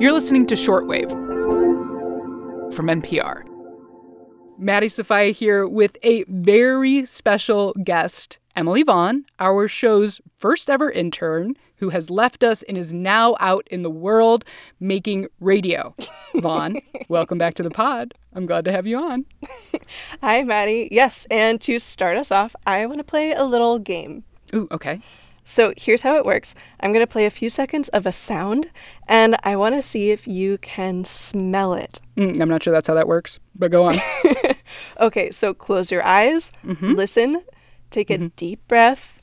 You're listening to Shortwave from NPR. Maddie Sofia here with a very special guest, Emily Vaughn, our show's first ever intern who has left us and is now out in the world making radio. Vaughn, welcome back to the pod. I'm glad to have you on. Hi, Maddie. Yes, and to start us off, I want to play a little game. Ooh, okay. So here's how it works I'm going to play a few seconds of a sound, and I want to see if you can smell it. Mm, I'm not sure that's how that works, but go on. okay, so close your eyes, mm-hmm. listen, take a mm-hmm. deep breath,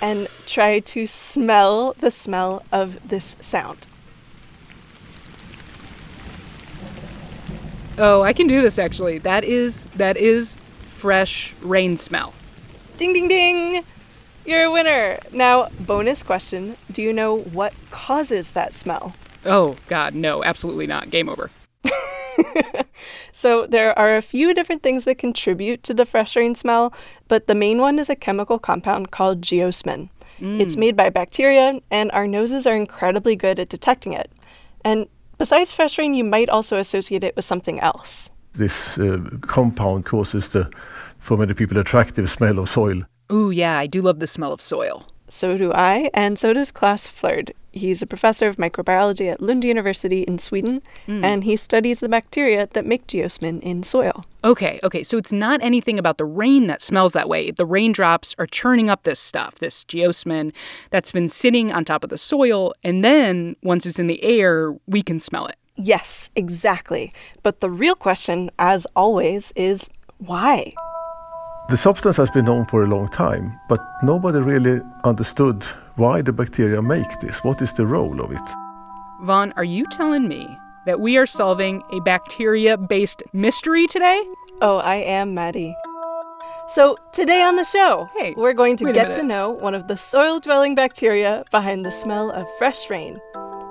and try to smell the smell of this sound. Oh, I can do this actually. That is that is fresh rain smell. Ding ding ding. You're a winner. Now, bonus question Do you know what causes that smell? Oh, God, no, absolutely not. Game over. so, there are a few different things that contribute to the fresh rain smell, but the main one is a chemical compound called geosmin. Mm. It's made by bacteria, and our noses are incredibly good at detecting it. And besides fresh rain, you might also associate it with something else. This uh, compound causes the, for many people, attractive smell of soil. Ooh, yeah, I do love the smell of soil. So do I, and so does Klas Flärdh. He's a professor of microbiology at Lund University in Sweden, mm. and he studies the bacteria that make geosmin in soil. Okay, okay, so it's not anything about the rain that smells that way. The raindrops are churning up this stuff, this geosmin that's been sitting on top of the soil, and then once it's in the air, we can smell it. Yes, exactly. But the real question, as always, is why? The substance has been known for a long time, but nobody really understood why the bacteria make this. What is the role of it? Vaughn, are you telling me that we are solving a bacteria based mystery today? Oh, I am, Maddie. So, today on the show, hey, we're going to get to know one of the soil dwelling bacteria behind the smell of fresh rain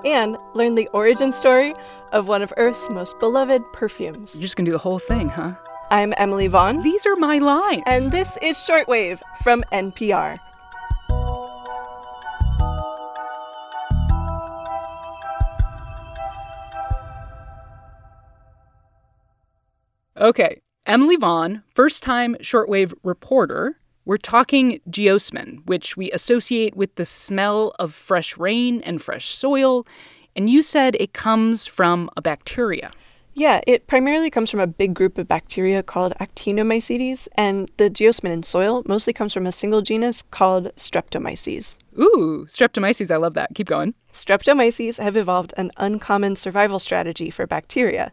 and learn the origin story of one of Earth's most beloved perfumes. You're just going to do the whole thing, huh? I'm Emily Vaughn. These are my lines. And this is Shortwave from NPR. Okay, Emily Vaughn, first time shortwave reporter. We're talking geosmin, which we associate with the smell of fresh rain and fresh soil. And you said it comes from a bacteria. Yeah, it primarily comes from a big group of bacteria called Actinomycetes, and the geosmin in soil mostly comes from a single genus called Streptomyces. Ooh, Streptomyces, I love that. Keep going. Streptomyces have evolved an uncommon survival strategy for bacteria.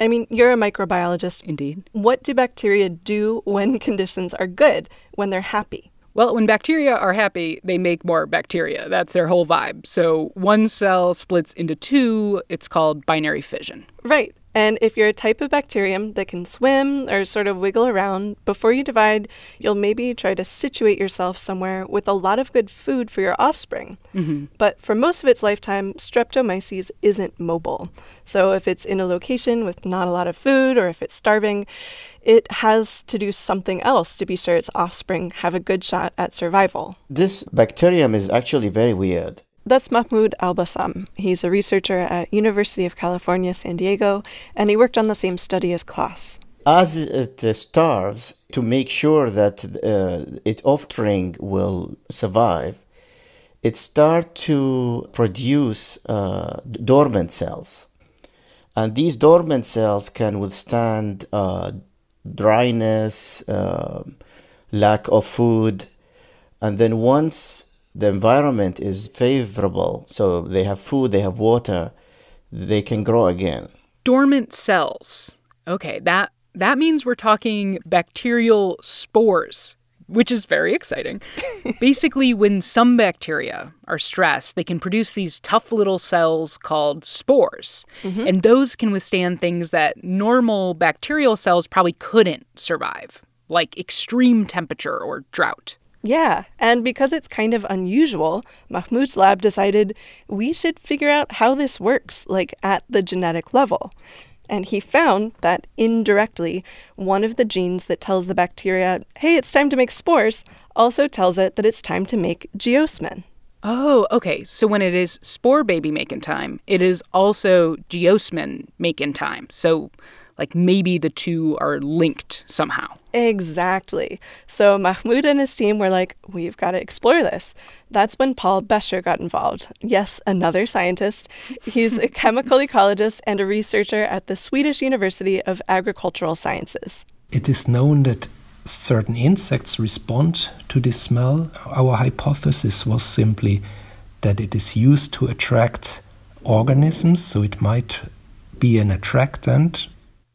I mean, you're a microbiologist. Indeed. What do bacteria do when conditions are good, when they're happy? Well, when bacteria are happy, they make more bacteria. That's their whole vibe. So one cell splits into two. It's called binary fission. Right. And if you're a type of bacterium that can swim or sort of wiggle around, before you divide, you'll maybe try to situate yourself somewhere with a lot of good food for your offspring. Mm-hmm. But for most of its lifetime, Streptomyces isn't mobile. So if it's in a location with not a lot of food or if it's starving, it has to do something else to be sure its offspring have a good shot at survival. This bacterium is actually very weird. That's Mahmoud Al-Bassam. He's a researcher at University of California, San Diego, and he worked on the same study as Klas. As it uh, starves to make sure that uh, its offspring will survive, it starts to produce uh, dormant cells. And these dormant cells can withstand uh, dryness, um, lack of food. And then once the environment is favorable, so they have food, they have water, they can grow again. Dormant cells. Okay, that that means we're talking bacterial spores, which is very exciting. Basically, when some bacteria are stressed, they can produce these tough little cells called spores. Mm-hmm. And those can withstand things that normal bacterial cells probably couldn't survive, like extreme temperature or drought. Yeah, and because it's kind of unusual, Mahmoud's lab decided we should figure out how this works, like at the genetic level. And he found that indirectly, one of the genes that tells the bacteria, hey, it's time to make spores, also tells it that it's time to make geosmin. Oh, okay. So when it is spore baby making time, it is also geosmin making time. So, like maybe the two are linked somehow. Exactly. So Mahmoud and his team were like, we've got to explore this. That's when Paul Becher got involved. Yes, another scientist. He's a chemical ecologist and a researcher at the Swedish University of Agricultural Sciences. It is known that certain insects respond to this smell. Our hypothesis was simply that it is used to attract organisms, so it might be an attractant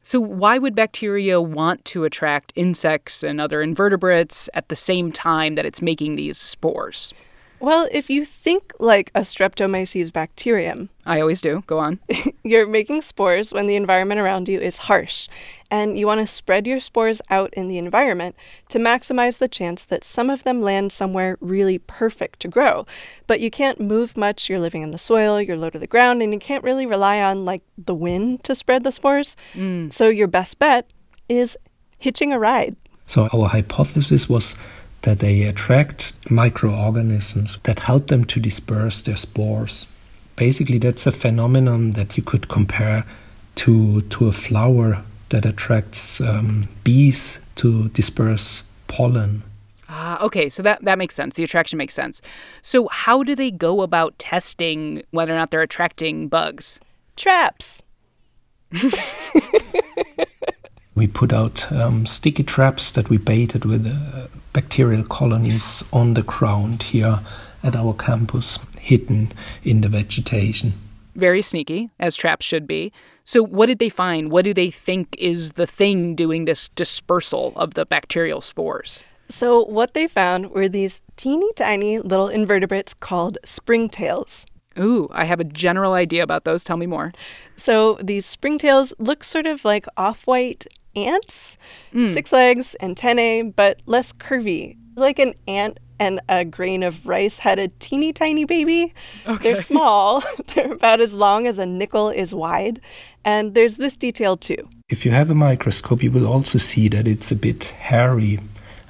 so, why would bacteria want to attract insects and other invertebrates at the same time that it's making these spores? Well, if you think like a Streptomyces bacterium, I always do. Go on. you're making spores when the environment around you is harsh, and you want to spread your spores out in the environment to maximize the chance that some of them land somewhere really perfect to grow. But you can't move much, you're living in the soil, you're low to the ground, and you can't really rely on like the wind to spread the spores. Mm. So your best bet is hitching a ride. So our hypothesis was that they attract microorganisms that help them to disperse their spores. Basically, that's a phenomenon that you could compare to, to a flower that attracts um, bees to disperse pollen. Ah, okay, so that, that makes sense. The attraction makes sense. So, how do they go about testing whether or not they're attracting bugs? Traps. we put out um, sticky traps that we baited with uh, bacterial colonies on the ground here at our campus, hidden in the vegetation. Very sneaky, as traps should be. So, what did they find? What do they think is the thing doing this dispersal of the bacterial spores? So, what they found were these teeny tiny little invertebrates called springtails. Ooh, I have a general idea about those. Tell me more. So, these springtails look sort of like off white ants, mm. six legs, antennae, but less curvy. Like an ant and a grain of rice had a teeny tiny baby. Okay. They're small, they're about as long as a nickel is wide. And there's this detail too. If you have a microscope, you will also see that it's a bit hairy.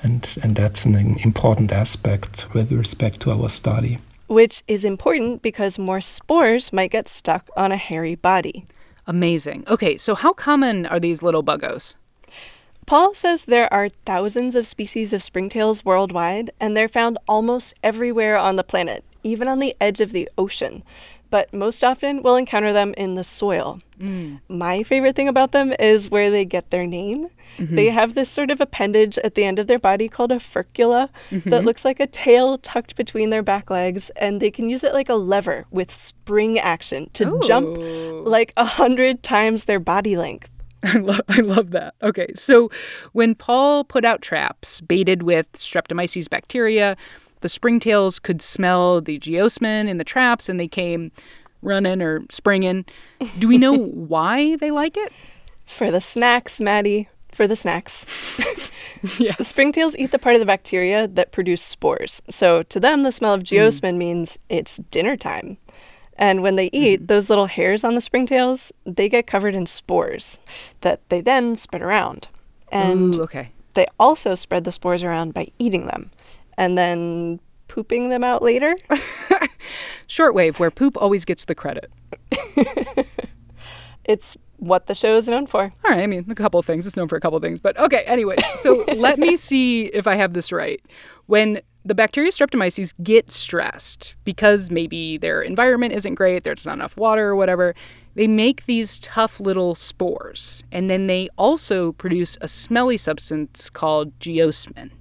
And, and that's an important aspect with respect to our study. Which is important because more spores might get stuck on a hairy body. Amazing. Okay, so how common are these little buggos? Paul says there are thousands of species of springtails worldwide, and they're found almost everywhere on the planet, even on the edge of the ocean. But most often, we'll encounter them in the soil. Mm. My favorite thing about them is where they get their name. Mm-hmm. They have this sort of appendage at the end of their body called a furcula mm-hmm. that looks like a tail tucked between their back legs, and they can use it like a lever with spring action to Ooh. jump like a hundred times their body length. I, lo- I love that. Okay, so when Paul put out traps baited with Streptomyces bacteria, the springtails could smell the geosmin in the traps and they came running or springing. Do we know why they like it? For the snacks, Maddie. For the snacks. yes. The springtails eat the part of the bacteria that produce spores. So to them, the smell of geosmin mm. means it's dinner time. And when they eat, mm-hmm. those little hairs on the springtails, they get covered in spores that they then spread around. And Ooh, okay. they also spread the spores around by eating them and then pooping them out later. Shortwave, where poop always gets the credit. it's what the show is known for. All right, I mean, a couple of things. It's known for a couple of things, but okay, anyway. So let me see if I have this right. When the bacteria Streptomyces get stressed because maybe their environment isn't great, there's not enough water or whatever. They make these tough little spores, and then they also produce a smelly substance called geosmin.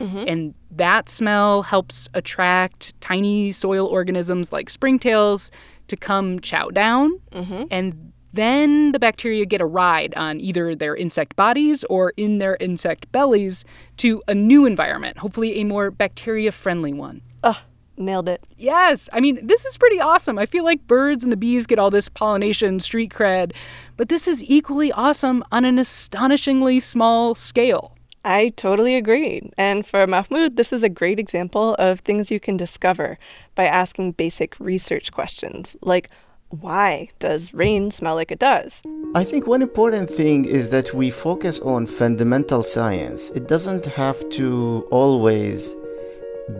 Mm-hmm. And that smell helps attract tiny soil organisms like springtails to come chow down. Mm-hmm. And then the bacteria get a ride on either their insect bodies or in their insect bellies to a new environment, hopefully a more bacteria friendly one. Ugh, nailed it. Yes. I mean, this is pretty awesome. I feel like birds and the bees get all this pollination street cred, but this is equally awesome on an astonishingly small scale. I totally agree. And for Mahmoud, this is a great example of things you can discover by asking basic research questions like why does rain smell like it does? I think one important thing is that we focus on fundamental science. It doesn't have to always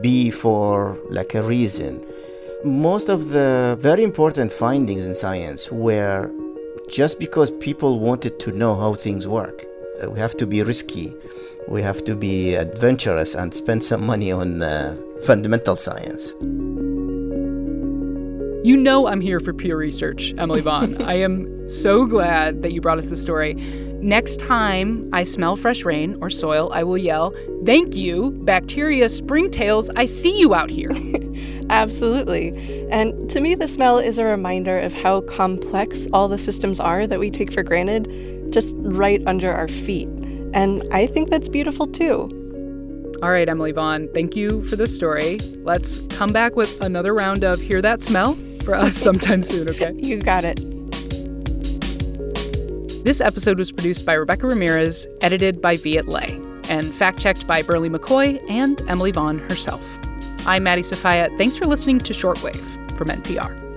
be for like a reason. Most of the very important findings in science were just because people wanted to know how things work. We have to be risky, we have to be adventurous, and spend some money on uh, fundamental science. You know I'm here for peer research, Emily Vaughn. I am so glad that you brought us this story. Next time I smell fresh rain or soil, I will yell, Thank you, bacteria springtails, I see you out here. Absolutely. And to me, the smell is a reminder of how complex all the systems are that we take for granted just right under our feet. And I think that's beautiful too. All right, Emily Vaughn, thank you for this story. Let's come back with another round of Hear That Smell for us sometime soon, okay? You got it. This episode was produced by Rebecca Ramirez, edited by Viet Le, and fact checked by Berly McCoy and Emily Vaughn herself. I'm Maddie Sofia. Thanks for listening to Shortwave from NPR.